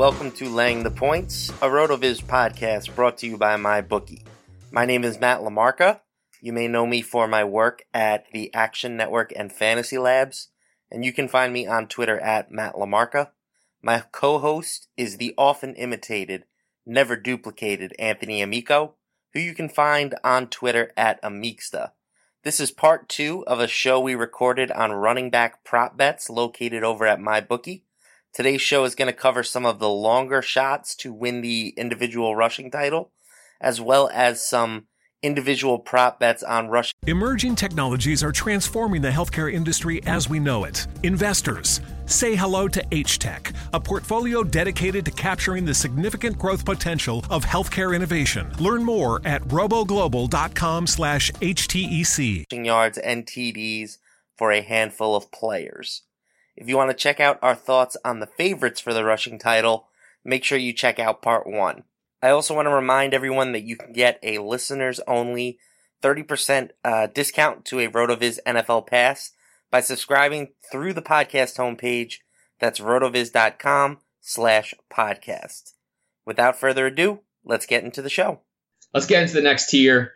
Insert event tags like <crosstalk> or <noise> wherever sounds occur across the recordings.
Welcome to Laying the Points, a RotoViz podcast brought to you by MyBookie. My name is Matt LaMarca. You may know me for my work at the Action Network and Fantasy Labs, and you can find me on Twitter at Matt LaMarca. My co-host is the often imitated, never duplicated Anthony Amico, who you can find on Twitter at amicsta. This is part two of a show we recorded on running back prop bets located over at MyBookie. Today's show is going to cover some of the longer shots to win the individual rushing title, as well as some individual prop bets on rushing. Emerging technologies are transforming the healthcare industry as we know it. Investors, say hello to H-Tech, a portfolio dedicated to capturing the significant growth potential of healthcare innovation. Learn more at roboglobal.com slash HTEC. yards and TDs for a handful of players. If you want to check out our thoughts on the favorites for the rushing title, make sure you check out part one. I also want to remind everyone that you can get a listeners only 30% uh, discount to a RotoViz NFL pass by subscribing through the podcast homepage. That's rotoviz.com slash podcast. Without further ado, let's get into the show. Let's get into the next tier.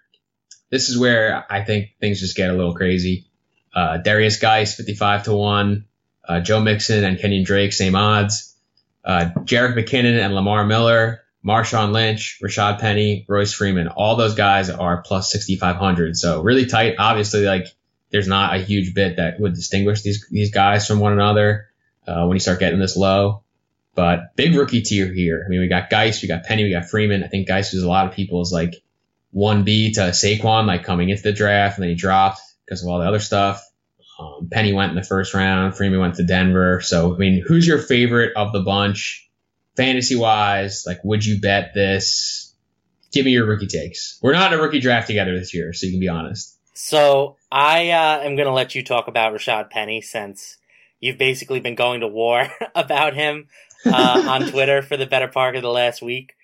This is where I think things just get a little crazy. Uh, Derrius Guice, 55 to 1. Uh, Joe Mixon and Kenyon Drake, same odds. Uh, Jerick McKinnon and Lamar Miller, Marshawn Lynch, Rashad Penny, Royce Freeman. All those guys are plus 6,500. So really tight. Obviously, like there's not a huge bit that would distinguish these these guys from one another uh, when you start getting this low. But big rookie tier here. I mean, we got Guice, we got Penny, we got Freeman. I think Guice was a lot of people's like 1B to Saquon, like coming into the draft, and then he dropped because of all the other stuff. Um, Penny went in the first round. Freeman went to Denver. So, I mean, who's your favorite of the bunch, fantasy wise? Like, would you bet this? Give me your rookie takes. We're not a rookie draft together this year, so you can be honest. So I uh, am going to let you talk about Rashad Penny since you've basically been going to war <laughs> about him uh, on Twitter for the better part of the last week.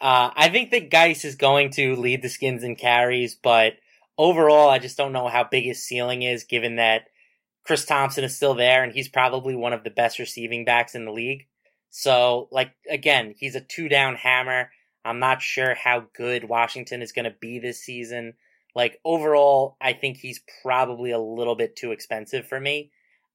Uh, I think that Guice is going to lead the skins and carries, but overall, I just don't know how big his ceiling is given that Chris Thompson is still there and he's probably one of the best receiving backs in the league. So, like, again, he's a two down hammer. I'm not sure how good Washington is going to be this season. Like, overall, I think he's probably a little bit too expensive for me.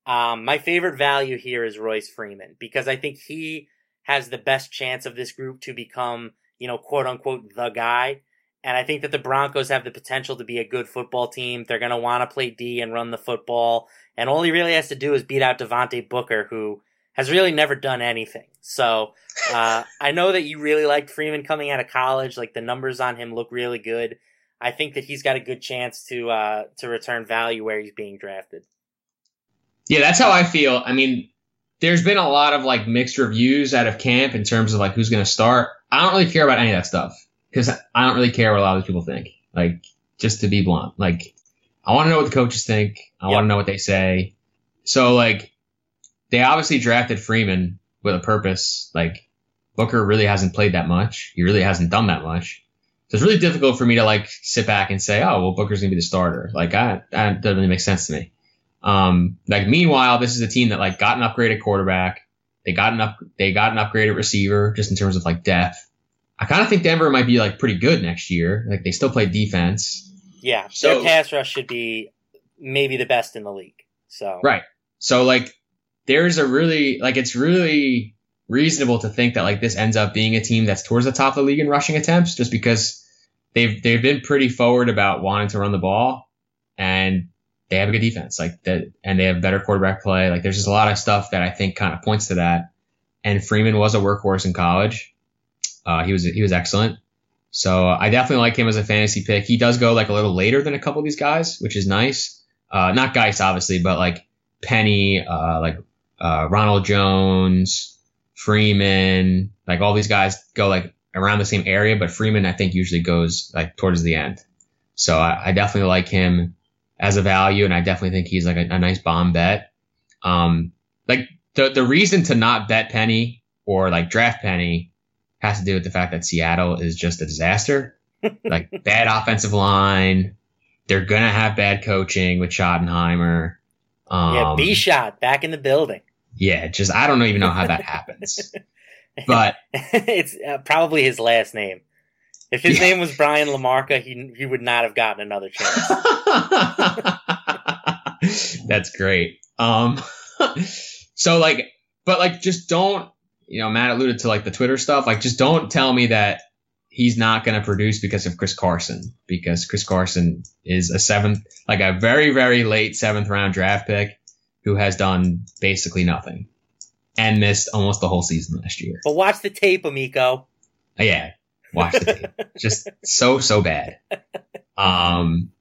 Um, my favorite value here is Royce Freeman because I think he has the best chance of this group to become, you know, quote unquote, the guy. And I think that the Broncos have the potential to be a good football team. They're going to want to play D and run the football. And all he really has to do is beat out Devontae Booker, who has really never done anything. So <laughs> uh, I know that you really liked Freeman coming out of college. Like the numbers on him look really good. I think that he's got a good chance to uh, to return value where he's being drafted. Yeah, that's how I feel. I mean, there's been a lot of like mixed reviews out of camp in terms of like who's going to start. I don't really care about any of that stuff because I don't really care what a lot of people think. Like, just to be blunt, like I want to know what the coaches think. I Yep. want to know what they say. So like, they obviously drafted Freeman with a purpose. Like, Booker really hasn't played that much. He really hasn't done that much. So it's really difficult for me to like sit back and say, oh, well, Booker's gonna be the starter. Like, I, that doesn't really make sense to me. Um, like meanwhile, this is a team that like got an upgraded quarterback. They got an up, they got an upgraded receiver just in terms of like depth. I kind of think Denver might be like pretty good next year. Like they still play defense. Yeah, So- their pass rush should be maybe the best in the league. So Right. So like there's a really like it's really reasonable to think that like this ends up being a team that's towards the top of the league in rushing attempts just because they've they've been pretty forward about wanting to run the ball and they have a good defense like that and they have better quarterback play like there's just a lot of stuff that I think kind of points to that and Freeman was a workhorse in college uh, he was he was excellent So I definitely like him as a fantasy pick. He does go like a little later than a couple of these guys, which is nice. Uh, not Guice, obviously, but like Penny, uh, like uh, Ronald Jones, Freeman, like all these guys go like around the same area, but Freeman I think usually goes like towards the end. So I, I definitely like him as a value, and I definitely think he's like a, a nice bomb bet. Um, like the the reason to not bet Penny or like draft Penny has to do with the fact that Seattle is just a disaster. <laughs> like bad offensive line. They're gonna have bad coaching with Schottenheimer. Um, yeah, B shot back in the building. Yeah, just I don't even know how that happens. <laughs> But <laughs> it's uh, probably his last name. If his yeah. name was Brian Lamarca, he he would not have gotten another chance. That's great. Um, so like, but like, just don't. You know, Matt alluded to like the Twitter stuff. Like, just don't tell me that he's not going to produce because of Chris Carson, because Chris Carson is a seventh, like a very very late seventh round draft pick who has done basically nothing and missed almost the whole season last year. But watch the tape, Amico. Yeah, watch the tape. <laughs> Just so so bad. Um,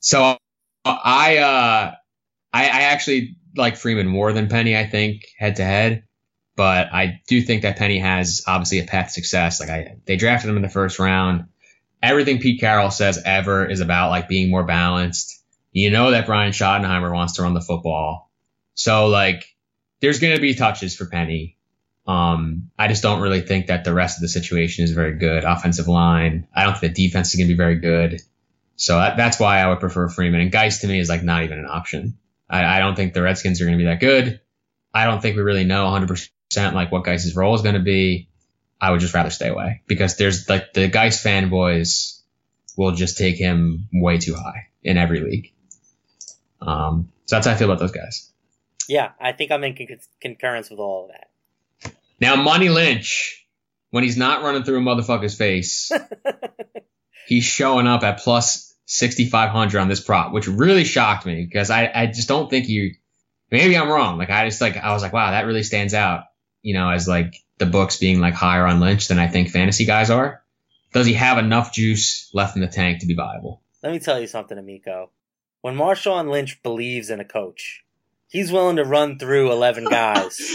so I uh, I, I actually like Freeman more than Penny. I think head to head, but I do think that Penny has obviously a path to success. Like I, they drafted him in the first round. Everything Pete Carroll says ever is about like being more balanced. You know that Brian Schottenheimer wants to run the football. So like there's going to be touches for Penny. Um, I just don't really think that the rest of the situation is very good. Offensive line, I don't think the defense is going to be very good. So that, that's why I would prefer Freeman. And Guice to me is like not even an option. I, I don't think the Redskins are going to be that good. I don't think we really know 100% like what Guice's role is going to be. I would just rather stay away because there's like the Guice fanboys will just take him way too high in every league. Um, so that's how I feel about those guys. Yeah, I think I'm in con- concurrence with all of that. Now, Money Lynch, when he's not running through a motherfucker's face, <laughs> he's showing up at plus 6,500 on this prop, which really shocked me because I, I just don't think you, maybe I'm wrong. Like, I just like, I was like, wow, that really stands out, you know, as like the books being like higher on Lynch than I think fantasy guys are. Does he have enough juice left in the tank to be viable? Let me tell you something, Amico. When Marshawn Lynch believes in a coach, he's willing to run through 11 guys. <laughs>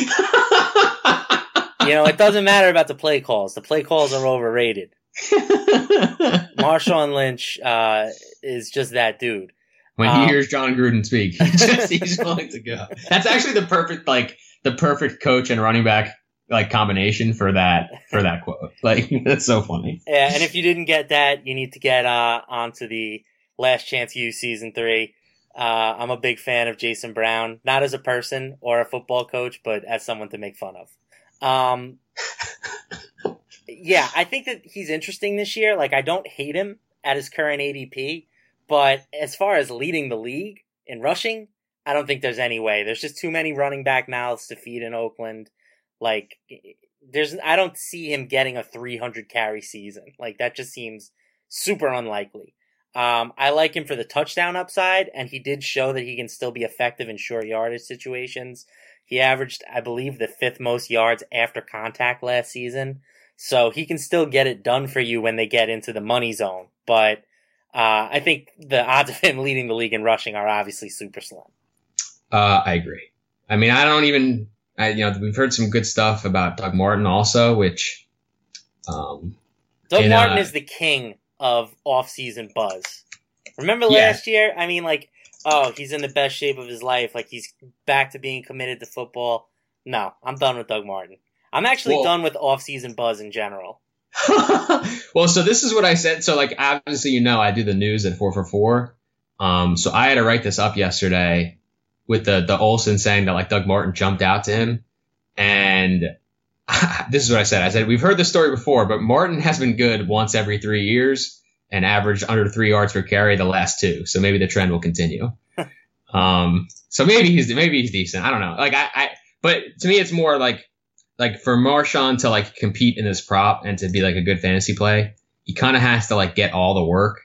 you know, it doesn't matter about the play calls. The play calls are overrated. <laughs> Marshawn Lynch uh, is just that dude. When he um, hears Jon Gruden speak, he just, he's <laughs> willing to go. That's actually the perfect, like, the perfect coach and running back like combination for that for that quote. <laughs> Like that's so funny. Yeah, and if you didn't get that, you need to get uh onto the Last Chance U season three. Uh, I'm a big fan of Jason Brown, not as a person or a football coach, but as someone to make fun of. Um, <laughs> yeah, I think that he's interesting this year. Like, I don't hate him at his current ADP, but as far as leading the league in rushing, I don't think there's any way. There's just too many running back mouths to feed in Oakland. Like, there's, I don't see him getting a 300 carry season. Like, that just seems super unlikely. Um, I like him for the touchdown upside, and he did show that he can still be effective in short yardage situations. He averaged, I believe, the fifth most yards after contact last season. So he can still get it done for you when they get into the money zone. But uh, I think the odds of him <laughs> leading the league in rushing are obviously super slim. Uh, I agree. I mean, I don't even, I, you know, we've heard some good stuff about Doug Martin also, which. Um, Doug in, Martin uh, is the king of off-season buzz. Remember last yeah. year? I mean, like, oh, he's in the best shape of his life. Like, he's back to being committed to football. No, I'm done with Doug Martin. I'm actually well, done with off-season buzz in general. <laughs> <laughs> well, so this is what I said. So, like, obviously, you know, I do the news at four for four. Um, so I had to write this up yesterday with the the Olsen saying that like Doug Martin jumped out to him, and <laughs> this is what I said. I said, we've heard this story before, but Martin has been good once every three years and averaged under three yards per carry the last two. So maybe the trend will continue. <laughs> um, so maybe he's, maybe he's decent. I don't know. Like I, I, but to me, it's more like, like for Marshawn to like compete in this prop and to be like a good fantasy play, he kind of has to like get all the work.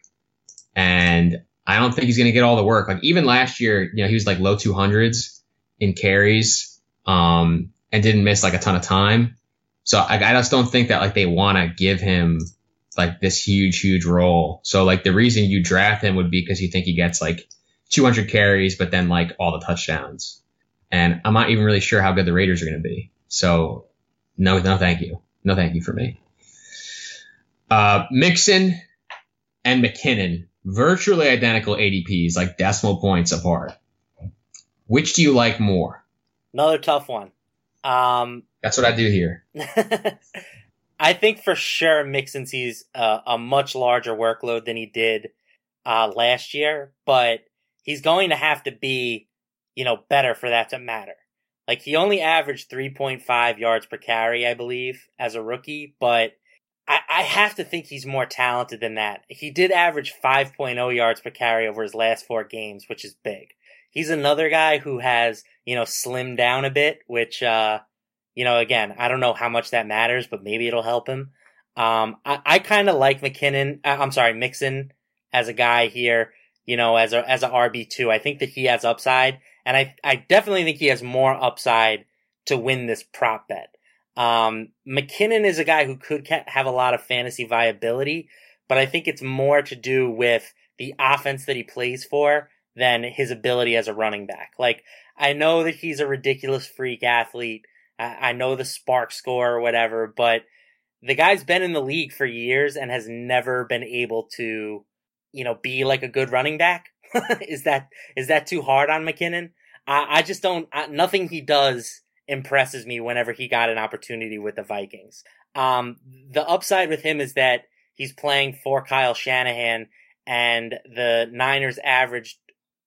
And I don't think he's going to get all the work. Like even last year, you know, he was like low 200s in carries. Um, and didn't miss like a ton of time. So I, I just don't think that like they want to give him like this huge, huge role. So like the reason you draft him would be because you think he gets like 200 carries, but then like all the touchdowns. And I'm not even really sure how good the Raiders are going to be. So no, no, thank you. No, thank you for me. Uh, Mixon and McKinnon, virtually identical ADPs, like decimal points apart. Which do you like more? Another tough one. Um, That's what I do here. <laughs> I think for sure Mixon sees uh, a much larger workload than he did uh, last year, but he's going to have to be, you know, better for that to matter. Like he only averaged 3.5 yards per carry, I believe, as a rookie, but I, I have to think he's more talented than that. He did average 5.0 yards per carry over his last four games, which is big. He's another guy who has, you know, slimmed down a bit, which, uh, you know, again, I don't know how much that matters, but maybe it'll help him. Um, I, I kind of like McKinnon. Uh, I'm sorry, Mixon as a guy here, you know, as a, as a RB2. I think that he has upside and I, I definitely think he has more upside to win this prop bet. Um, McKinnon is a guy who could have a lot of fantasy viability, but I think it's more to do with the offense that he plays for than his ability as a running back. Like, I know that he's a ridiculous freak athlete. I, I know the spark score or whatever, but the guy's been in the league for years and has never been able to, you know, be like a good running back. <laughs> is that is that too hard on McKinnon? I, I just don't. I, nothing he does impresses me whenever he got an opportunity with the Vikings. Um, the upside with him is that he's playing for Kyle Shanahan, and the Niners averaged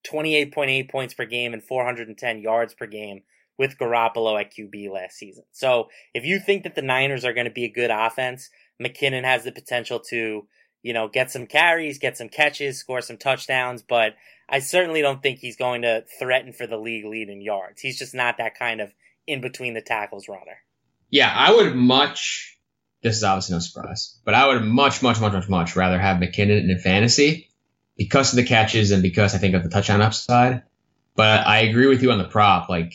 28.8 points per game and 410 yards per game with Garoppolo at QB last season. So if you think that the Niners are going to be a good offense, McKinnon has the potential to, you know, get some carries, get some catches, score some touchdowns, but I certainly don't think he's going to threaten for the league lead in yards. He's just not that kind of in between the tackles runner. Yeah, I would much. This is obviously no surprise, but I would much, much, much, much, much rather have McKinnon in fantasy because of the catches and because I think of the touchdown upside. But I agree with you on the prop. Like,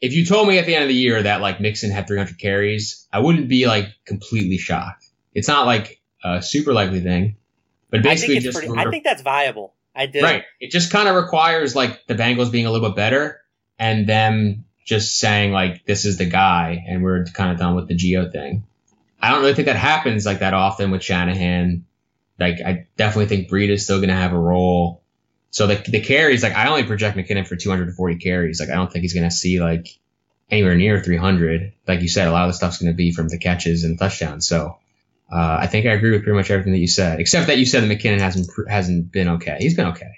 if you told me at the end of the year that like Mixon had 300 carries, I wouldn't be like completely shocked. It's not like a super likely thing, but basically I think just. Pretty, I think that's viable. I did. Right. It just kind of requires like the Bengals being a little bit better and them just saying like this is the guy and we're kind of done with the Gio thing. I don't really think that happens like that often with Shanahan. Like I definitely think Breida is still going to have a role. So the the carries like I only project McKinnon for 240 carries. Like I don't think he's going to see like anywhere near 300. Like you said, a lot of the stuff's going to be from the catches and touchdowns. So uh, I think I agree with pretty much everything that you said, except that you said that McKinnon hasn't hasn't been okay. He's been okay.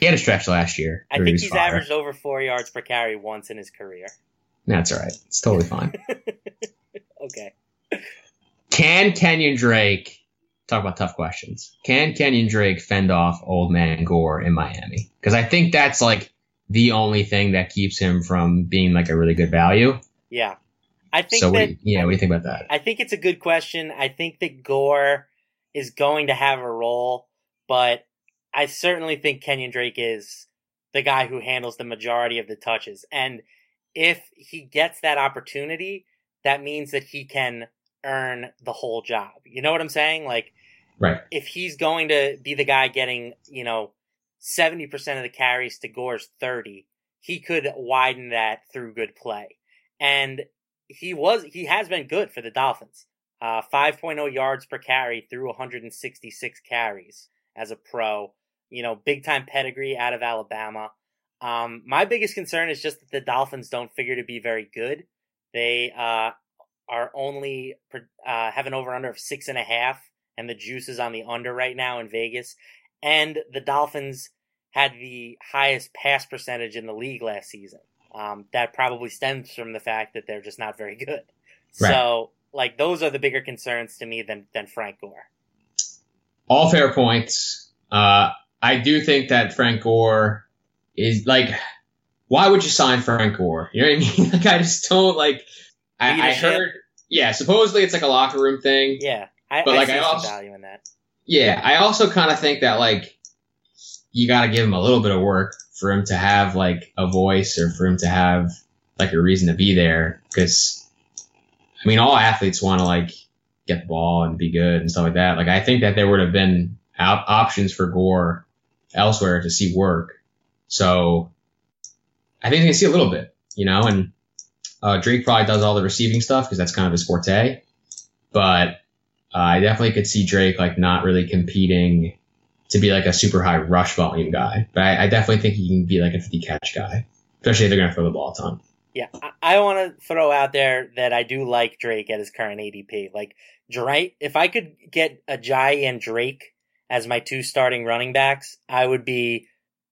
He had a stretch last year. I think he's fire. averaged over four yards per carry once in his career. That's all right. It's totally fine. <laughs> okay. Can Kenyon Drake talk about tough questions? Can Kenyon Drake fend off Old Man Gore in Miami? Because I think that's like the only thing that keeps him from being like a really good value. Yeah. I think so. That, what yeah, what do you think about that? I think it's a good question. I think that Gore is going to have a role, but I certainly think Kenyon Drake is the guy who handles the majority of the touches. And if he gets that opportunity, that means that he can earn the whole job. You know what I'm saying? Like, right. if he's going to be the guy getting, you know, 70% of the carries to Gore's 30, he could widen that through good play. And he was he has been good for the Dolphins. Uh, 5.0 yards per carry through 166 carries as a pro. You know, big time pedigree out of Alabama. Um, my biggest concern is just that the Dolphins don't figure to be very good. They uh, are only uh, have an over under of six and a half, and the juice is on the under right now in Vegas. And the Dolphins had the highest pass percentage in the league last season. Um, that probably stems from the fact that they're just not very good. Right. So, like, those are the bigger concerns to me than than Frank Gore. All fair points. Uh, I do think that Frank Gore is like, why would you sign Frank Gore? You know what I <laughs> mean? like, I just don't like. I, I heard, yeah, supposedly it's like a locker room thing. Yeah, I, but I like I also value in that. Yeah, I also kind of think that like you got to give him a little bit of work for him to have like a voice or for him to have like a reason to be there because I mean all athletes want to like get the ball and be good and stuff like that. Like I think that there would have been op- options for Gore elsewhere to see work. So I think they see a little bit, you know, and uh, Drake probably does all the receiving stuff because that's kind of his forte. But uh, I definitely could see Drake like not really competing to be like a super high rush volume guy. But I, I definitely think he can be like a 50 catch guy, especially if they're going to throw the ball a ton. Yeah, I, I want to throw out there that I do like Drake at his current ADP. Like Drake, if I could get Ajayi and Drake as my two starting running backs, I would be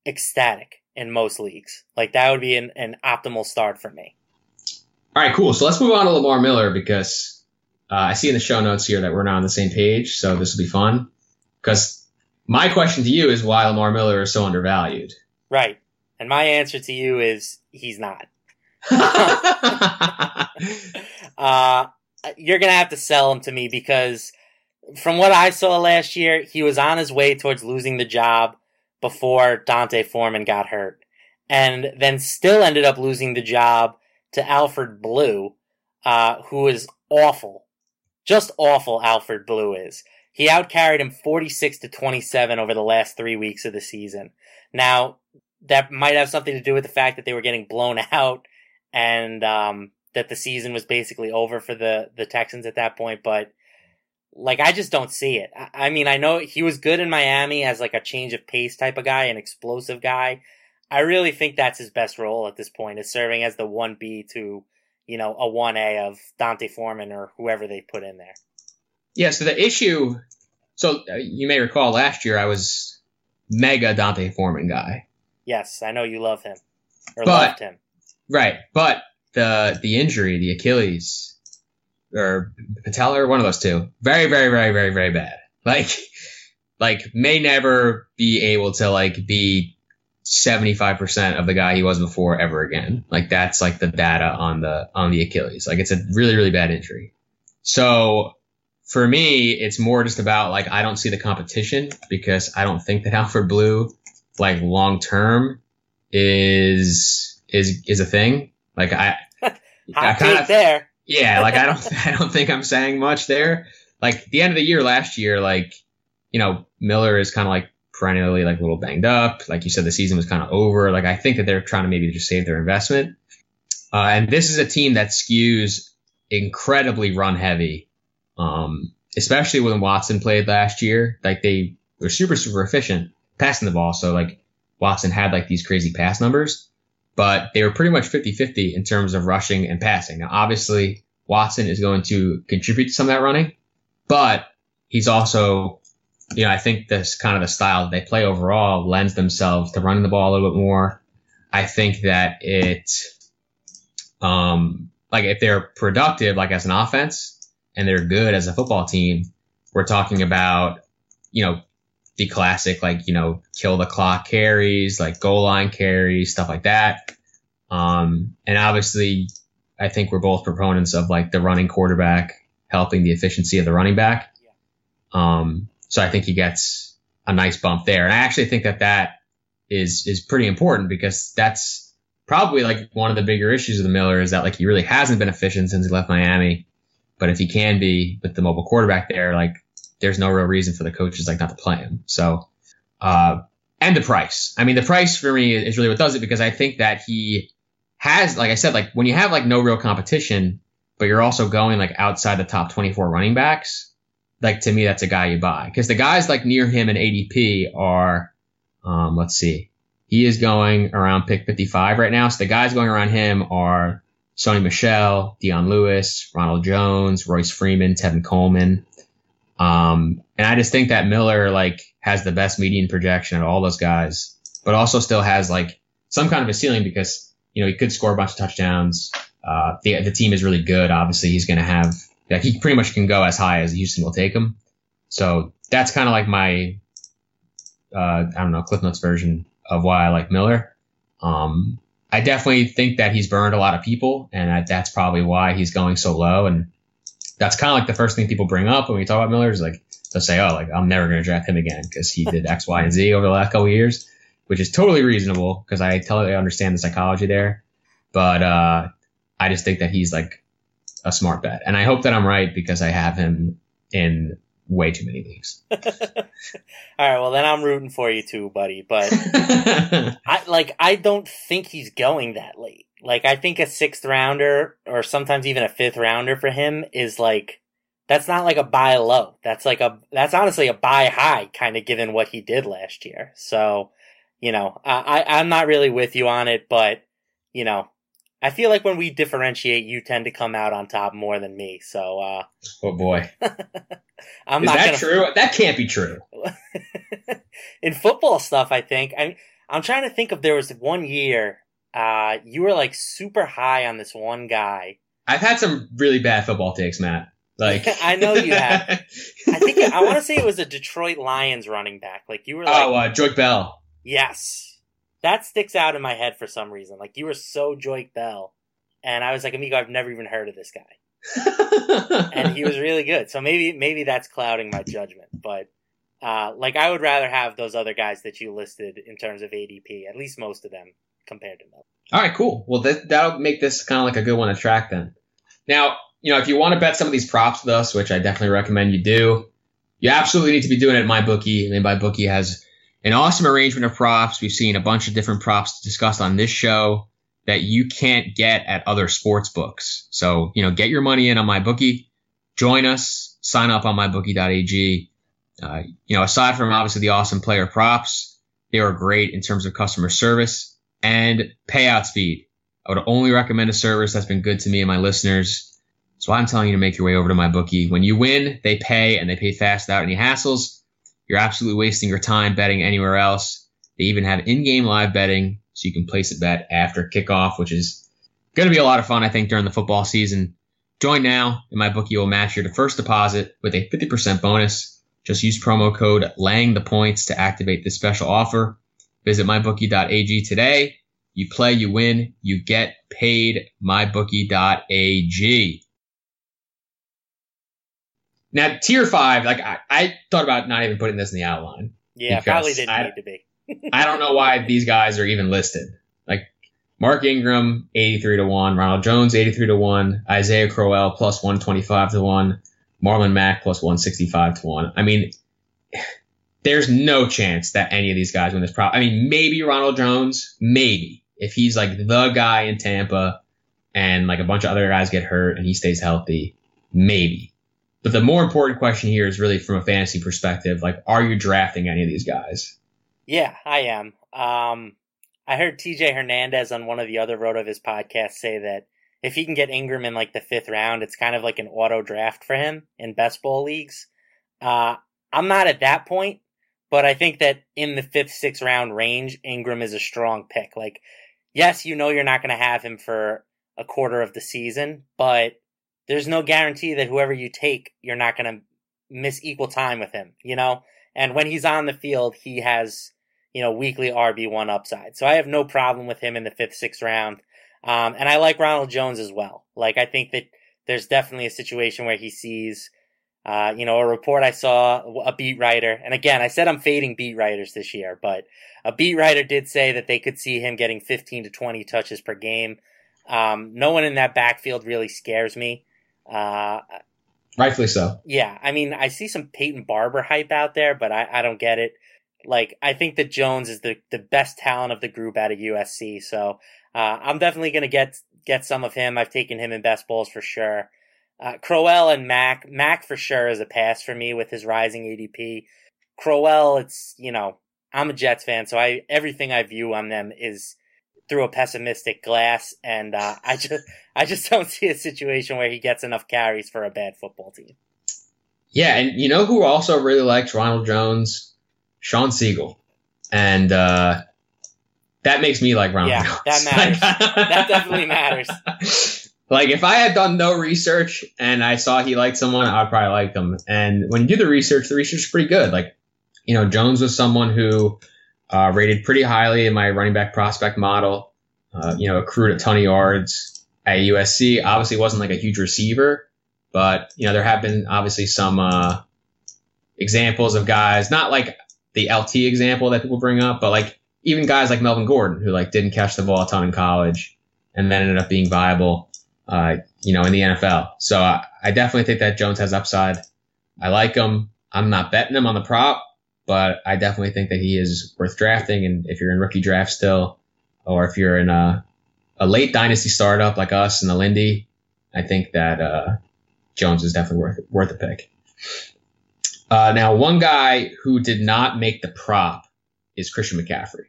ecstatic in most leagues. Like that would be an, an optimal start for me. All right, cool. So let's move on to Lamar Miller because uh, I see in the show notes here that we're not on the same page, so this will be fun. Because my question to you is why Lamar Miller is so undervalued. Right, and my answer to you is he's not. <laughs> <laughs> uh, you're gonna have to sell him to me because from what I saw last year, he was on his way towards losing the job before D'Onta Foreman got hurt, and then still ended up losing the job to Alfred Blue, uh, who is awful, just awful. Alfred Blue is. He outcarried him 46 to 27 over the last three weeks of the season. Now, that might have something to do with the fact that they were getting blown <laughs> out and um, that the season was basically over for the the Texans at that point. But like, I just don't see it. I, I mean, I know he was good in Miami as like a change of pace type of guy, an explosive guy. I really think that's his best role at this point is serving as the one B to, you know, a one A of D'Onta Foreman or whoever they put in there. Yeah. So the issue, so uh, you may recall last year I was mega D'Onta Foreman guy. Yes, I know you love him or But- loved him. Right, but the the injury, the Achilles or patella, or one of those two, very, very, very, very, very bad. Like, like may never be able to like be seventy five percent of the guy he was before ever again. Like that's like the data on the on the Achilles. Like it's a really, really bad injury. So for me, it's more just about like I don't see the competition because I don't think that <laughs> Alfred Blue, like long term, is is is a thing. Like I, <laughs> I kind of there. Yeah, like I don't <laughs> I don't think I'm saying much there. Like the end of the year last year, like you know Miller is kind of like perennially like a little banged up. Like you said, the season was kind of over. Like I think that they're trying to maybe just save their investment. Uh, and this is a team that skews incredibly run heavy, um, especially when Watson played last year. Like they were super super efficient passing the ball. So like Watson had like these crazy pass numbers, but they were pretty much 50-50 in terms of rushing and passing. Now obviously Watson is going to contribute to some of that running, but he's also, you know, I think this kind of the style they play overall lends themselves to running the ball a little bit more. I think that it, um, like if they're productive, like as an offense and they're good as a football team, we're talking about, you know, the classic, like, you know, kill the clock carries, like goal line carries, stuff like that. Um, and obviously I think we're both proponents of like the running quarterback helping the efficiency of the running back. Um, so I think he gets a nice bump there. And I actually think that that is, is pretty important because that's probably like one of the bigger issues of the Miller is that like he really hasn't been efficient since he left Miami. But if he can be with the mobile quarterback there, like there's no real reason for the coaches like not to play him. So, uh, and the price. I mean, the price for me is really what does it because I think that he has, like I said, like when you have like no real competition, but you're also going like outside the top 24 running backs, like to me, that's a guy you buy because the guys like near him in ADP are, um, let's see, he is going around pick 55 right now. So the guys going around him are Sony Michel, Dion Lewis, Ronald Jones, Royce Freeman, Tevin Coleman. Um, and I just think that Miller like has the best median projection of all those guys, but also still has like some kind of a ceiling because you know he could score a bunch of touchdowns. Uh, the the team is really good. Obviously, he's going to have like he pretty much can go as high as Houston will take him. So that's kind of like my uh, I don't know Cliff Notes version of why I like Miller. Um, I definitely think that he's burned a lot of people, and that, that's probably why he's going so low. And that's kind of like the first thing people bring up when we talk about Miller is like they'll say, "Oh, like I'm never going to draft him again because he did X, Y, and Z over the last couple of years," which is totally reasonable because I totally understand the psychology there. But uh, I just think that he's like a smart bet, and I hope that I'm right because I have him in way too many leagues. <laughs> All right, well then I'm rooting for you too, buddy. But <laughs> I like I don't think he's going that late. Like I think a sixth rounder or sometimes even a fifth rounder for him is like that's not like a buy low. That's like a that's honestly a buy high kind of given what he did last year. So, you know, I I'm not really with you on it, but you know, I feel like when we differentiate, you tend to come out on top more than me. So, uh, oh boy, <laughs> I'm is not that gonna, true? That can't be true. <laughs> in football stuff, I think. I I'm trying to think of there was one year, uh, you were like super high on this one guy. I've had some really bad football takes, Matt. Like <laughs> I know you have. <laughs> I think I want to say it was a Detroit Lions running back. Like you were like, oh, uh, Joique Bell. yes, that sticks out in my head for some reason. Like you were so Joique Bell, and I was like, amigo, I've never even heard of this guy, <laughs> and he was really good. So maybe maybe that's clouding my judgment, but. Uh, like I would rather have those other guys that you listed in terms of ADP, at least most of them compared to Mel. All right, cool. Well, that, that'll make this kind of like a good one to track then. Now, you know, if you want to bet some of these props with us, which I definitely recommend you do, you absolutely need to be doing it at MyBookie. And MyBookie has an awesome arrangement of props. We've seen a bunch of different props discussed on this show that you can't get at other sports books. So, you know, get your money in on MyBookie, join us, sign up on mybookie.ag. Uh, you know, aside from obviously the awesome player props, they are great in terms of customer service and payout speed. I would only recommend a service that's been good to me and my listeners. So I'm telling you to make your way over to MyBookie. When you win, they pay and they pay fast without any hassles. You're absolutely wasting your time betting anywhere else. They even have in-game live betting, so you can place a bet after kickoff, which is going to be a lot of fun, I think, during the football season. Join now, and MyBookie will match your first deposit with a 50% bonus. Just use promo code laying the points to activate this special offer. Visit mybookie.ag today. You play, you win, you get paid. Mybookie.ag. Now, tier five, like I, I thought about not even putting this in the outline. Yeah, probably didn't I- need to be. <laughs> I don't know why these guys are even listed. Like Mark Ingram, 83 to 1, Ronald Jones, 83 to 1, Isaiah Crowell, plus 125 to 1, Marlon Mack, plus 165 to 1. I mean, there's no chance that any of these guys win this prop. I mean, maybe Ronald Jones, maybe, if he's like the guy in Tampa and like a bunch of other guys get hurt and he stays healthy, maybe. But the more important question here is really from a fantasy perspective, like, are you drafting any of these guys? Yeah, I am. Um, I heard TJ Hernandez on one of the other RotoViz podcasts say that if he can get Ingram in like the fifth round, it's kind of like an auto draft for him in best ball leagues. Uh, I'm not at that point, but I think that in the fifth, sixth round range, Ingram is a strong pick. Like, yes, you know you're not going to have him for a quarter of the season, but there's no guarantee that whoever you take, you're not going to miss equal time with him, you know? And when he's on the field, he has, you know, weekly RB1 upside. So I have no problem with him in the fifth, sixth round. Um, and I like Ronald Jones as well. Like, I think that there's definitely a situation where he sees, uh, you know, a report I saw, a beat writer, and again, I said I'm fading beat writers this year, but a beat writer did say that they could see him getting 15 to 20 touches per game. Um, no one in that backfield really scares me. Uh, Rightfully so. yeah, I mean, I see some Peyton Barber hype out there, but I, I don't get it. Like, I think that Jones is the, the best talent of the group out of USC, so uh, I'm definitely going to get get some of him. I've taken him in best balls for sure. Uh, Crowell and Mack, Mack for sure is a pass for me with his rising ADP. Crowell, it's you know, I'm a Jets fan, so I everything I view on them is through a pessimistic glass, and uh, I just I just <laughs> don't see a situation where he gets enough carries for a bad football team. Yeah, and you know who also really likes Ronald Jones? Shawn Siegele. And uh, that makes me like Ronald Yeah, Jones. that <laughs> matters. <laughs> That definitely matters. Like if I had done no research and I saw he liked someone, I'd probably like them. And when you do the research, the research is pretty good. Like, you know, Jones was someone who uh, rated pretty highly in my running back prospect model. Uh, you know, accrued a ton of yards at USC. Obviously, wasn't like a huge receiver, but you know, there have been obviously some uh, examples of guys, not like the LT example that people bring up, but like even guys like Melvin Gordon who like didn't catch the ball a ton in college and then ended up being viable, uh, you know, in the NFL. So I, I definitely think that Jones has upside. I like him. I'm not betting him on the prop, but I definitely think that he is worth drafting. And if you're in rookie draft still, or if you're in a, a late dynasty startup like us in the Lindy, I think that uh, Jones is definitely worth worth a pick. Uh, now, one guy who did not make the prop is Christian McCaffrey.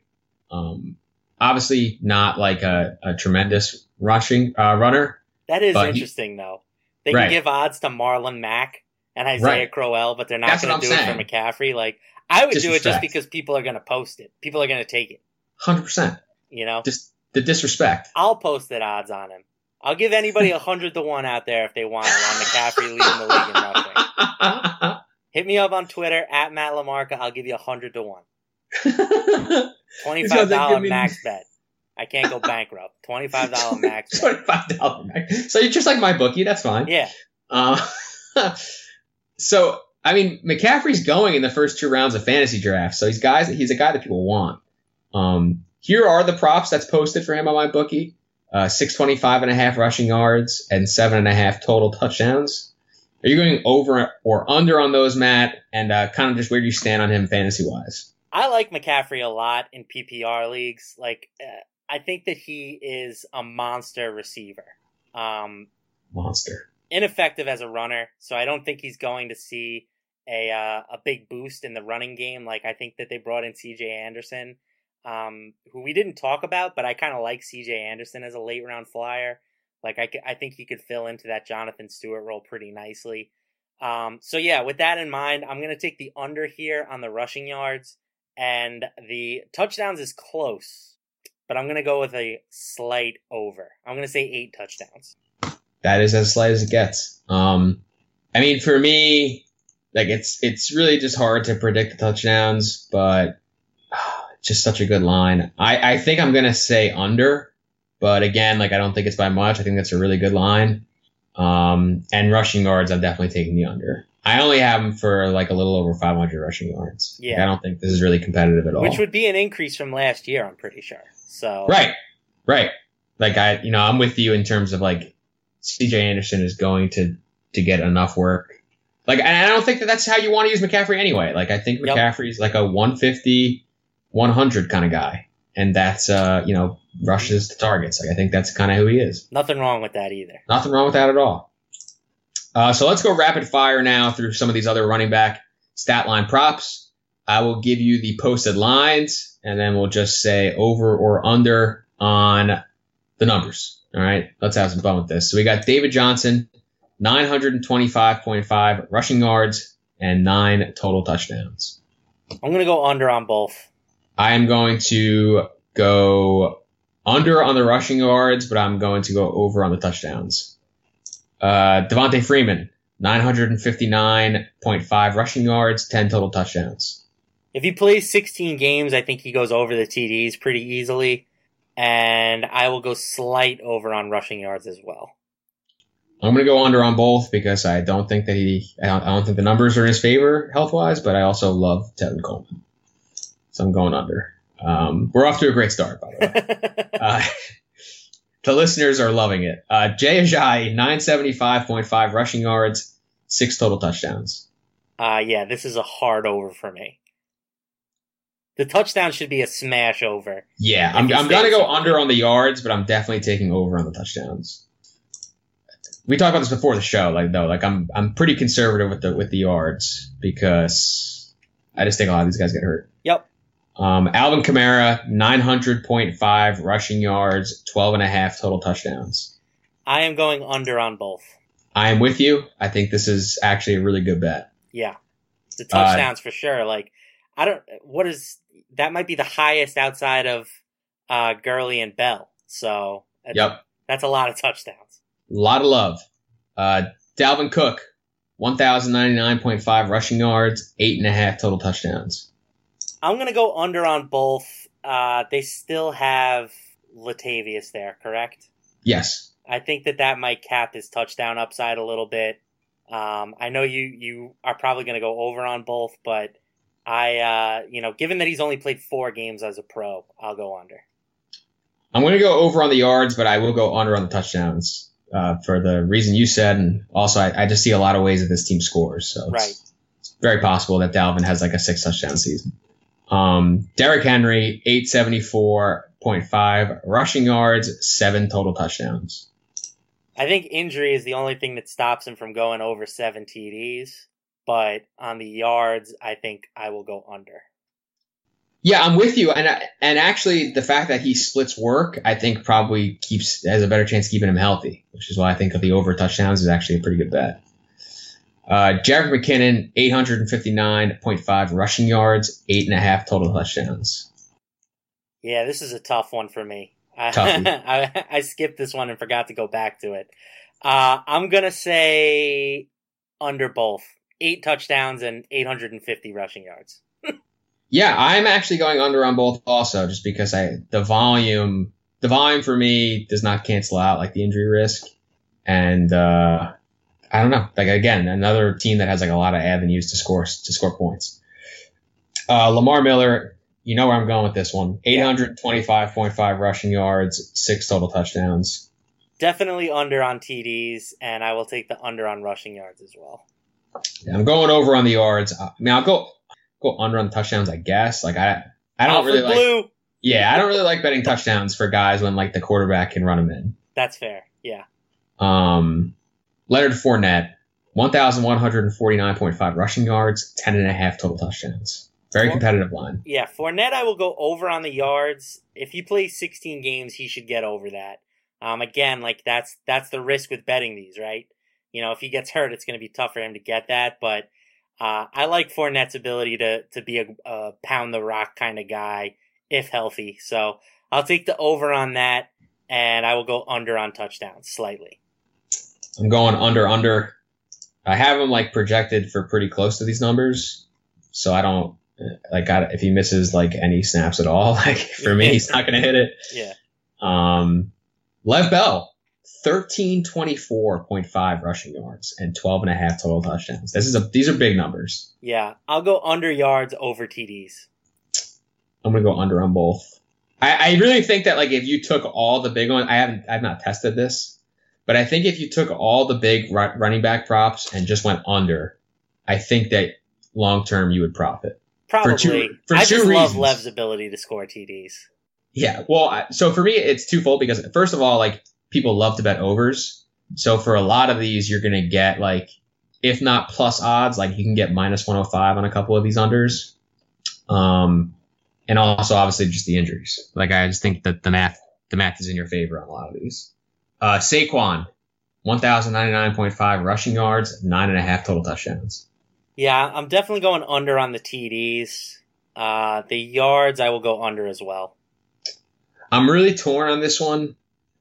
Um, obviously, not like a, a tremendous rushing uh, runner. That is interesting, he, though. They right. can give odds to Marlon Mack and Isaiah right. Crowell, but they're not going to do saying. it for McCaffrey. Like I would do it just because people are going to post it. People are going to take it. Hundred percent. You know, just the disrespect. I'll post it odds on him. I'll give anybody a <laughs> hundred to one out there if they want it on McCaffrey leading the league in rushing. <laughs> Hit me up on Twitter at Matt LaMarca. I'll give you a hundred to one. <laughs> Twenty five dollar max bet. I can't go <laughs> bankrupt. Twenty five dollar max. <laughs> Twenty five dollar max. So you're just like MyBookie. That's fine. Yeah. Uh, <laughs> so I mean, McCaffrey's going in the first two rounds of fantasy drafts. So he's guys. He's a guy that people want. Um, here are the props that's posted for him on MyBookie. Uh, 625 and a half rushing yards and seven and a half total touchdowns. Are you going over or under on those, Matt? And uh, kind of just where do you stand on him fantasy wise? I like McCaffrey a lot in PPR leagues. Like, uh, I think that he is a monster receiver. Um, monster. Ineffective as a runner, so I don't think he's going to see a uh, a big boost in the running game. Like I think that they brought in C.J. Anderson, um, who we didn't talk about, but I kind of like C.J. Anderson as a late round flyer. Like I, I think he could fill into that Jonathan Stewart role pretty nicely. Um, so yeah, with that in mind, I'm gonna take the under here on the rushing yards, and the touchdowns is close, but I'm gonna go with a slight over. I'm gonna say eight touchdowns. That is as slight as it gets. Um, I mean, for me, like it's it's really just hard to predict the touchdowns, but oh, <sighs> just such a good line. I I think I'm gonna say under but again, like I don't think it's by much. I think that's a really good line. Um, and rushing yards, I'm definitely taking the under. I only have them for like a little over 500 rushing yards. Yeah, like, I don't think this is really competitive at all. Which would be an increase from last year, I'm pretty sure. So right, right. Like I, you know, I'm with you in terms of like C.J. Anderson is going to to get enough work. Like, and I don't think that that's how you want to use McCaffrey anyway. Like, I think McCaffrey's yep. like a 150, 100 kind of guy and that's uh, you know rushes to targets. Like I think that's kind of who he is. Nothing wrong with that either. Nothing wrong with that at all. Uh, so let's go rapid fire now through some of these other running back stat line props. I will give you the posted lines, and then we'll just say over or under on the numbers. All right, let's have some fun with this. So we got David Johnson, 925.5 rushing yards and nine total touchdowns. I'm going to go under on both. I am going to go under on the rushing yards, but I'm going to go over on the touchdowns. Uh, Devonta Freeman, 959.5 rushing yards, 10 total touchdowns. If he plays 16 games, I think he goes over the TDs pretty easily. And I will go slight over on rushing yards as well. I'm going to go under on both because I don't think that he, I don't, I don't think the numbers are in his favor health wise, but I also love Tevin Coleman. So I'm going under. Um, we're off to a great start, by the way. <laughs> uh, <laughs> the listeners are loving it. Uh, Jay Ajayi, 975.5 rushing yards, six total touchdowns. Uh, yeah, this is a hard over for me. The touchdown should be a smash over. Yeah, I'm, I'm going to go under on the yards, but I'm definitely taking over on the touchdowns. We talked about this before the show, like though, like I'm I'm pretty conservative with the with the yards because I just think a lot of these guys get hurt. Yep. Um, Alvin Kamara, 900.5 rushing yards, 12 and a half total touchdowns. I am going under on both. I am with you. I think this is actually a really good bet. Yeah. The touchdowns uh, for sure. Like, I don't, what is, that might be the highest outside of uh, Gurley and Bell. So, yep. That's a lot of touchdowns. A lot of love. Uh, Dalvin Cook, 1,099.5 rushing yards, eight and a half total touchdowns. I'm gonna go under on both. Uh, they still have Latavius there, correct? Yes. I think that that might cap his touchdown upside a little bit. Um, I know you you are probably going to go over on both, but I uh, you know, given that he's only played four games as a pro, I'll go under. I'm going to go over on the yards, but I will go under on the touchdowns. uh, for the reason you said, and also I, I, just see a lot of ways that this team scores. So right. it's, it's very possible that Dalvin has like a six touchdown season. Um, Derrick Henry, 874.5 rushing yards, seven total touchdowns. I think injury is the only thing that stops him from going over seven TDs. But on the yards, I think I will go under. Yeah, I'm with you, and and actually, the fact that he splits work, I think probably keeps has a better chance of keeping him healthy, which is why I think of the over touchdowns is actually a pretty good bet. Uh, Jerick McKinnon, 859.5 rushing yards, eight and a half total touchdowns. Yeah, this is a tough one for me. I, <laughs> I, I, skipped this one and forgot to go back to it. Uh, I'm gonna say under both, eight touchdowns and 850 rushing yards. yeah, I'm actually going under on both also, just because I the volume the volume for me does not cancel out like the injury risk, and uh, I don't know. Like again, another team that has like a lot of avenues to score to score points. Uh, Lamar Miller, you know where I'm going with this one. 825.5 rushing yards, six total touchdowns. Definitely under on TDs, and I will take the under on rushing yards as well. Yeah, I'm going over on the yards. I mean, I'll go go under on touchdowns, I guess. Like I, I don't Alfred really Blue. like. Yeah, I don't really like betting touchdowns for guys when like the quarterback can run them in. That's fair. Yeah. Um, Leonard Fournette, 1,149.5 rushing yards, 10 and a half total touchdowns. Very competitive line. Yeah, Fournette, I will go over on the yards. If he plays 16 games, he should get over that. Um, again, like that's that's the risk with betting these, right? You know, if he gets hurt, it's going to be tough for him to get that. But uh, I like Fournette's ability to to be a, a pound the rock kind of guy if healthy. So I'll take the over on that, and I will go under on touchdowns slightly. I'm going under under. I have him like projected for pretty close to these numbers, so I don't like I, if he misses like any snaps at all. <laughs> Like for me, he's not going to hit it. Yeah. Um, Le'Veon Bell, 1324.5 rushing yards and 12 and a half total touchdowns. This is a these are big numbers. Yeah, I'll go under yards over TDs. I'm gonna go under on both. I, I really think that like if you took all the big ones, I haven't I've not tested this, but I think if you took all the big ru- running back props and just went under, I think that long term you would profit. Probably. For two, for I two just reasons. love Le'Veon's ability to score TDs. Yeah, well, I- so for me, it's twofold because first of all, like people love to bet overs. So for a lot of these, you're gonna get like, if not plus odds, like you can get minus 105 on a couple of these unders. Um, and also obviously just the injuries. Like I just think that the math, the math is in your favor on a lot of these. Uh, Saquon, 1,099.5 rushing yards, nine and a half total touchdowns. Yeah, I'm definitely going under on the TDs. Uh, the yards, I will go under as well. I'm really torn on this one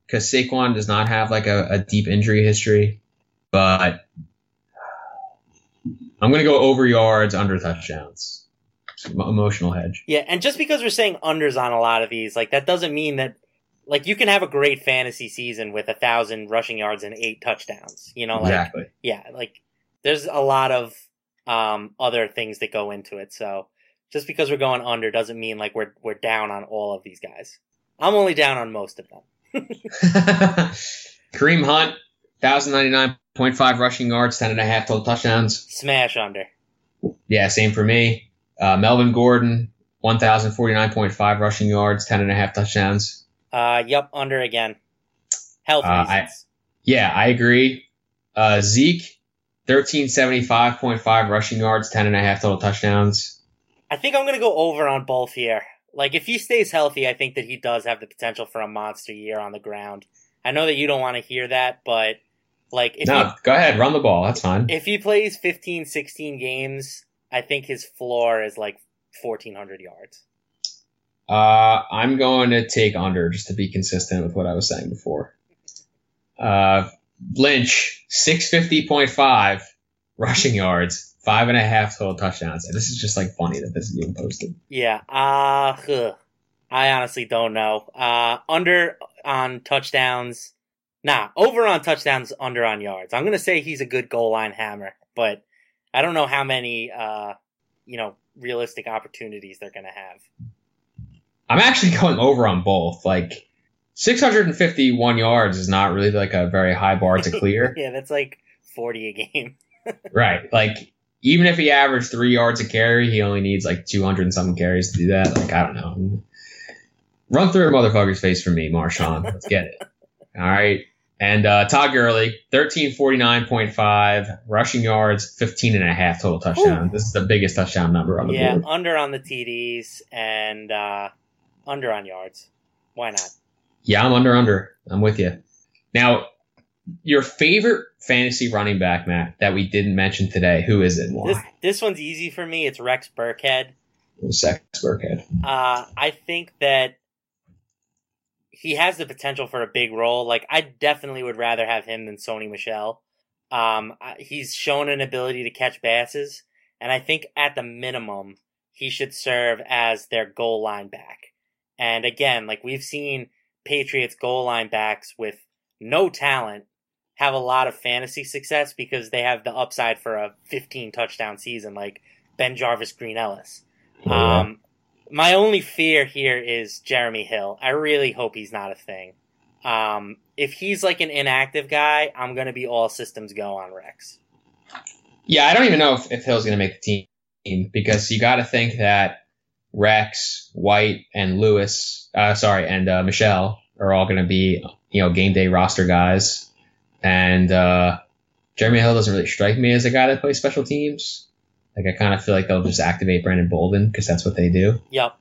because Saquon does not have like a, a deep injury history, but I'm going to go over yards, under touchdowns. Emotional hedge. Yeah, and just because we're saying unders on a lot of these, like that doesn't mean that like you can have a great fantasy season with a thousand rushing yards and eight touchdowns. You know, like exactly. yeah, like there's a lot of um other things that go into it. So just because we're going under doesn't mean like we're we're down on all of these guys. I'm only down on most of them. <laughs> Kareem Hunt, 1,099.5 rushing yards, 10 and a half total touchdowns. Smash under. Yeah, same for me. Uh, Melvin Gordon, 1,049.5 rushing yards, 10 and a half touchdowns. Uh, yep, under again. Health Uh, I- Yeah, I agree. Uh, Zeke, 1375.5 rushing yards, 10 and a half total touchdowns. I think I'm gonna go over on both here. Like if he stays healthy, I think that he does have the potential for a monster year on the ground. I know that you don't want to hear that, but like if no, go ahead, run the ball. That's fine. if he plays 15, 16 games, I think his floor is like 1400 yards. Uh, I'm going to take under just to be consistent with what I was saying before. Uh, Lynch, 650.5 rushing yards, five and a half total touchdowns. And this is just like funny that this is even posted. Yeah. Uh huh. I honestly don't know. Uh under on touchdowns. Nah, over on touchdowns, under on yards. I'm gonna say he's a good goal line hammer, but I don't know how many uh you know, realistic opportunities they're gonna have. I'm actually going over on both. Like 651 yards is not really like a very high bar to <laughs> clear. yeah, that's like 40 a game. <laughs> right. Like even if he averaged three yards a carry, he only needs like 200 and something carries to do that. Like I don't know. Run through a motherfucker's face for me, Marshawn. Let's get it. All right. And uh, Todd Gurley, 1349.5 rushing yards, 15 and a half total touchdowns. Ooh. This is the biggest touchdown number on the yeah, board. Yeah, under on the TDs and uh, under on yards. Why not? Yeah, I'm under under. I'm with you. Now, your favorite fantasy running back, Matt, that we didn't mention today, who is it? Why? This, this one's easy for me. It's Rex Burkhead. Rex Burkhead. Uh, I think that he has the potential for a big role. Like I definitely would rather have him than Sony Michel. Um, he's shown an ability to catch passes, and I think at the minimum he should serve as their goal line back. And again, like we've seen Patriots goal line backs with no talent have a lot of fantasy success because they have the upside for a 15 touchdown season, like BenJarvus Green-Ellis. Yeah. Um, my only fear here is Jeremy Hill. I really hope he's not a thing. Um, if he's like an inactive guy, I'm going to be all systems go on Rex. Yeah, I don't even know if, if Hill's going to make the team because you got to think that Rex, White, and Lewis, uh, sorry, and uh, Michel are all going to be, you know, game day roster guys. And uh, Jeremy Hill doesn't really strike me as a guy that plays special teams. Like I kind of feel like they'll just activate Brandon Bolden because that's what they do. Yep.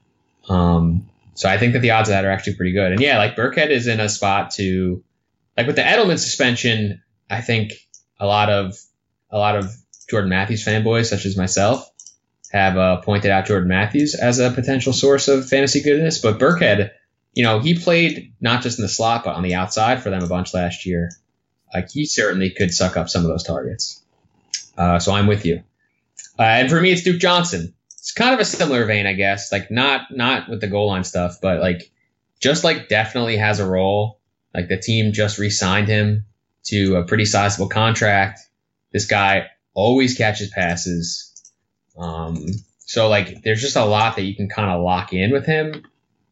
Um, so I think that the odds of that are actually pretty good. And yeah, like Burkhead is in a spot to, like with the Edelman suspension, I think a lot of a lot of Jordan Matthews fanboys, such as myself, have uh, pointed out Jordan Matthews as a potential source of fantasy goodness. But Burkhead, you know, he played not just in the slot but on the outside for them a bunch last year. Like he certainly could suck up some of those targets. Uh, so I'm with you. Uh, and for me, it's Duke Johnson. It's kind of a similar vein, I guess. Like not not with the goal line stuff, but like just like definitely has a role. Like the team just re-signed him to a pretty sizable contract. This guy always catches passes. Um, so like there's just a lot that you can kind of lock in with him.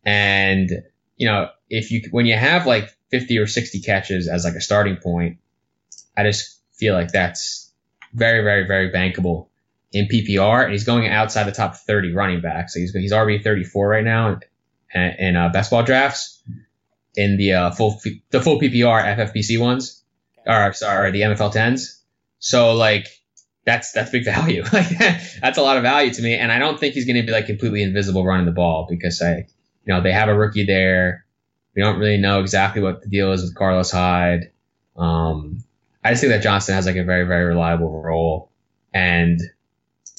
And you know, if you when you have like 50 or 60 catches as like a starting point, I just feel like that's very, very, very bankable in PPR, and he's going outside the top 30 running backs. So he's he's RB 34 right now in, in uh, best ball drafts in the uh, full the full PPR FFPC ones, or sorry, the MFL tens. So like that's that's big <laughs> value. Like that's a lot of value to me, and I don't think he's going to be like completely invisible running the ball because I, you know, they have a rookie there. We don't really know exactly what the deal is with Carlos Hyde. Um, I just think that Johnson has like a very very reliable role, and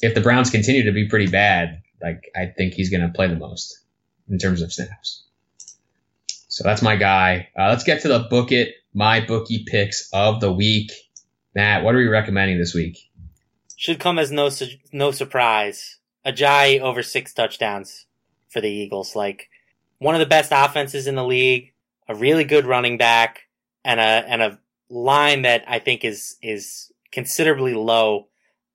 if the Browns continue to be pretty bad, like I think he's going to play the most in terms of snaps. So that's my guy. Uh, let's get to the book it MyBookie picks of the week. Matt, what are we recommending this week? Should come as no su- no surprise. Ajayi over six touchdowns for the Eagles. Like one of the best offenses in the league, a really good running back, and a and a line that I think is is considerably low,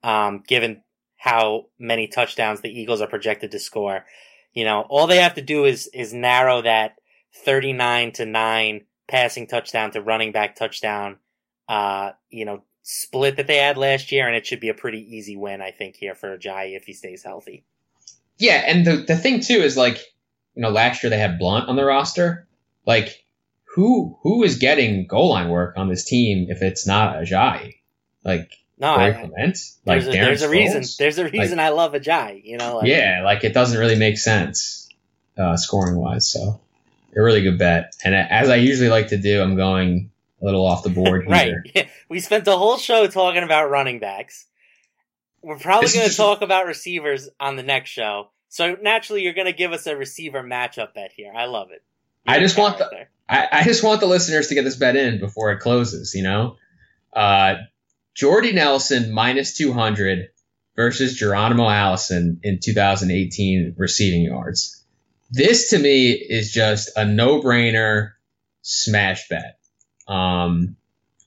um, given how many touchdowns the Eagles are projected to score. You know, all they have to do is is narrow that 39 to 9 passing touchdown to running back touchdown uh, you know, split that they had last year and it should be a pretty easy win I think here for Ajayi if he stays healthy. Yeah, and the the thing too is like, you know, last year they had Blunt on the roster. Like who who is getting goal line work on this team if it's not Ajayi? Like no, Corey Clement. Like there's a, there's a reason. There's a reason like, I love Ajayi. You know. Like, yeah, like it doesn't really make sense uh, scoring wise. So a really good bet. And as I usually like to do, I'm going a little off the <laughs> board here. right. <laughs> We spent the whole show talking about running backs. We're probably going to talk about receivers on the next show. So naturally, you're going to give us a receiver matchup bet here. I love it. You're I just want the I, I, just want the listeners to get this bet in before it closes. You know, uh, Jordy Nelson minus 200 versus Geronimo Allison in 2018 receiving yards. This to me is just a no brainer smash bet. Um,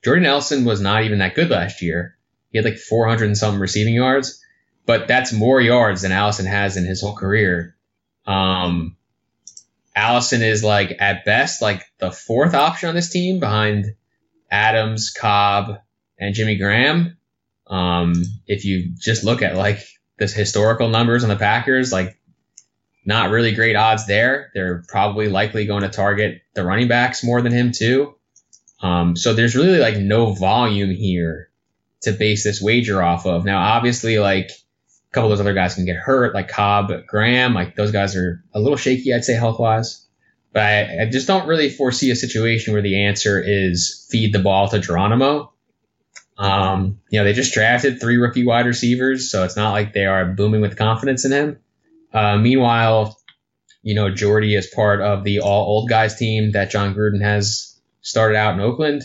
Jordy Nelson was not even that good last year. He had like 400 and some receiving yards, but that's more yards than Allison has in his whole career. Um, Allison is like at best like the fourth option on this team behind Adams, Cobb, and Jimmy Graham. Um, if you just look at like this historical numbers on the Packers, like not really great odds there. They're probably likely going to target the running backs more than him too. Um, so there's really like no volume here to base this wager off of. Now, obviously, like couple of those other guys can get hurt, like Cobb, Graham, like those guys are a little shaky, I'd say health wise. But I, I just don't really foresee a situation where the answer is feed the ball to Geronimo. Um, you know, they just drafted three rookie wide receivers, so it's not like they are booming with confidence in him. Uh, meanwhile, you know, Jordy is part of the all old guys team that Jon Gruden has started out in Oakland.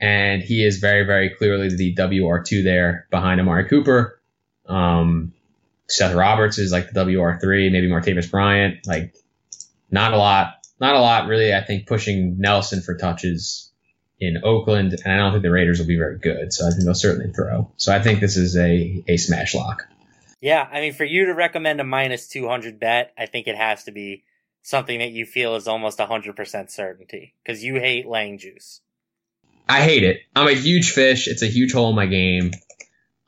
And he is very, very clearly the WR2 there behind Amari Cooper. Um, Seth Roberts is like the WR3, maybe Martavis Bryant. Like, not a lot, not a lot really, I think, pushing Nelson for touches in Oakland, and I don't think the Raiders will be very good. So I think they'll certainly throw. So I think this is a a smash lock. Yeah, I mean, for you to recommend a minus two hundred bet, I think it has to be something that you feel is almost hundred percent certainty because you hate laying juice. I hate it. I'm a huge fish. It's a huge hole in my game.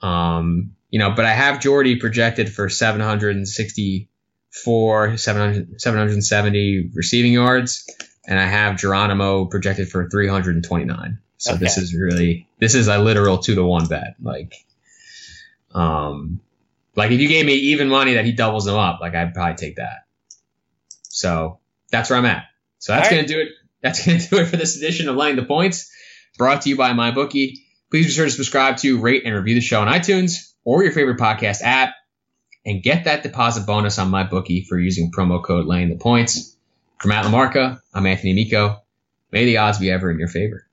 Um, you know, but I have Jordy projected for 764, 700, 770 receiving yards and I have Geronimo projected for 329. So okay. this is really this is a literal two to one bet. Like, um, like if you gave me even money that he doubles them up, like I'd probably take that. So that's where I'm at. So that's right. gonna do it. That's <laughs> gonna do it for this edition of Laying the Points, brought to you by MyBookie. Please be sure to subscribe to, rate, and review the show on iTunes or your favorite podcast app, and get that deposit bonus on MyBookie for using promo code Laying the Points. From Matt LaMarca, I'm Anthony Amico. May the odds be ever in your favor.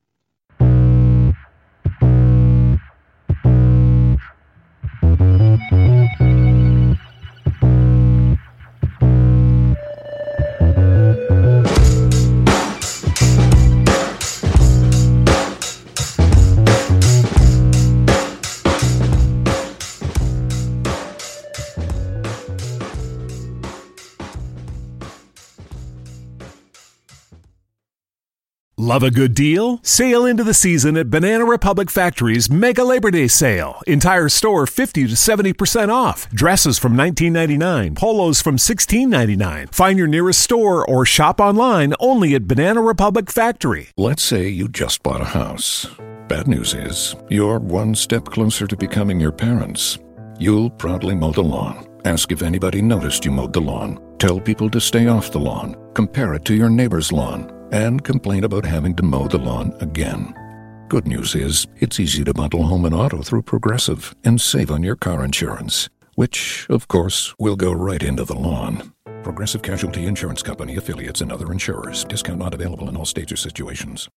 Love a good deal? Sail into the season at Banana Republic Factory's Mega Labor Day Sale. Entire store 50 to 70% off. Dresses from $19.99, polos from $16.99. Find your nearest store or shop online only at Banana Republic Factory. Let's say you just bought a house. Bad news is, you're one step closer to becoming your parents. You'll proudly mow the lawn. Ask if anybody noticed you mowed the lawn. Tell people to stay off the lawn. Compare it to your neighbor's lawn and complain about having to mow the lawn again. Good news is, it's easy to bundle home and auto through Progressive and save on your car insurance, which, of course, will go right into the lawn. Progressive Casualty Insurance Company affiliates and other insurers. Discount not available in all states or situations.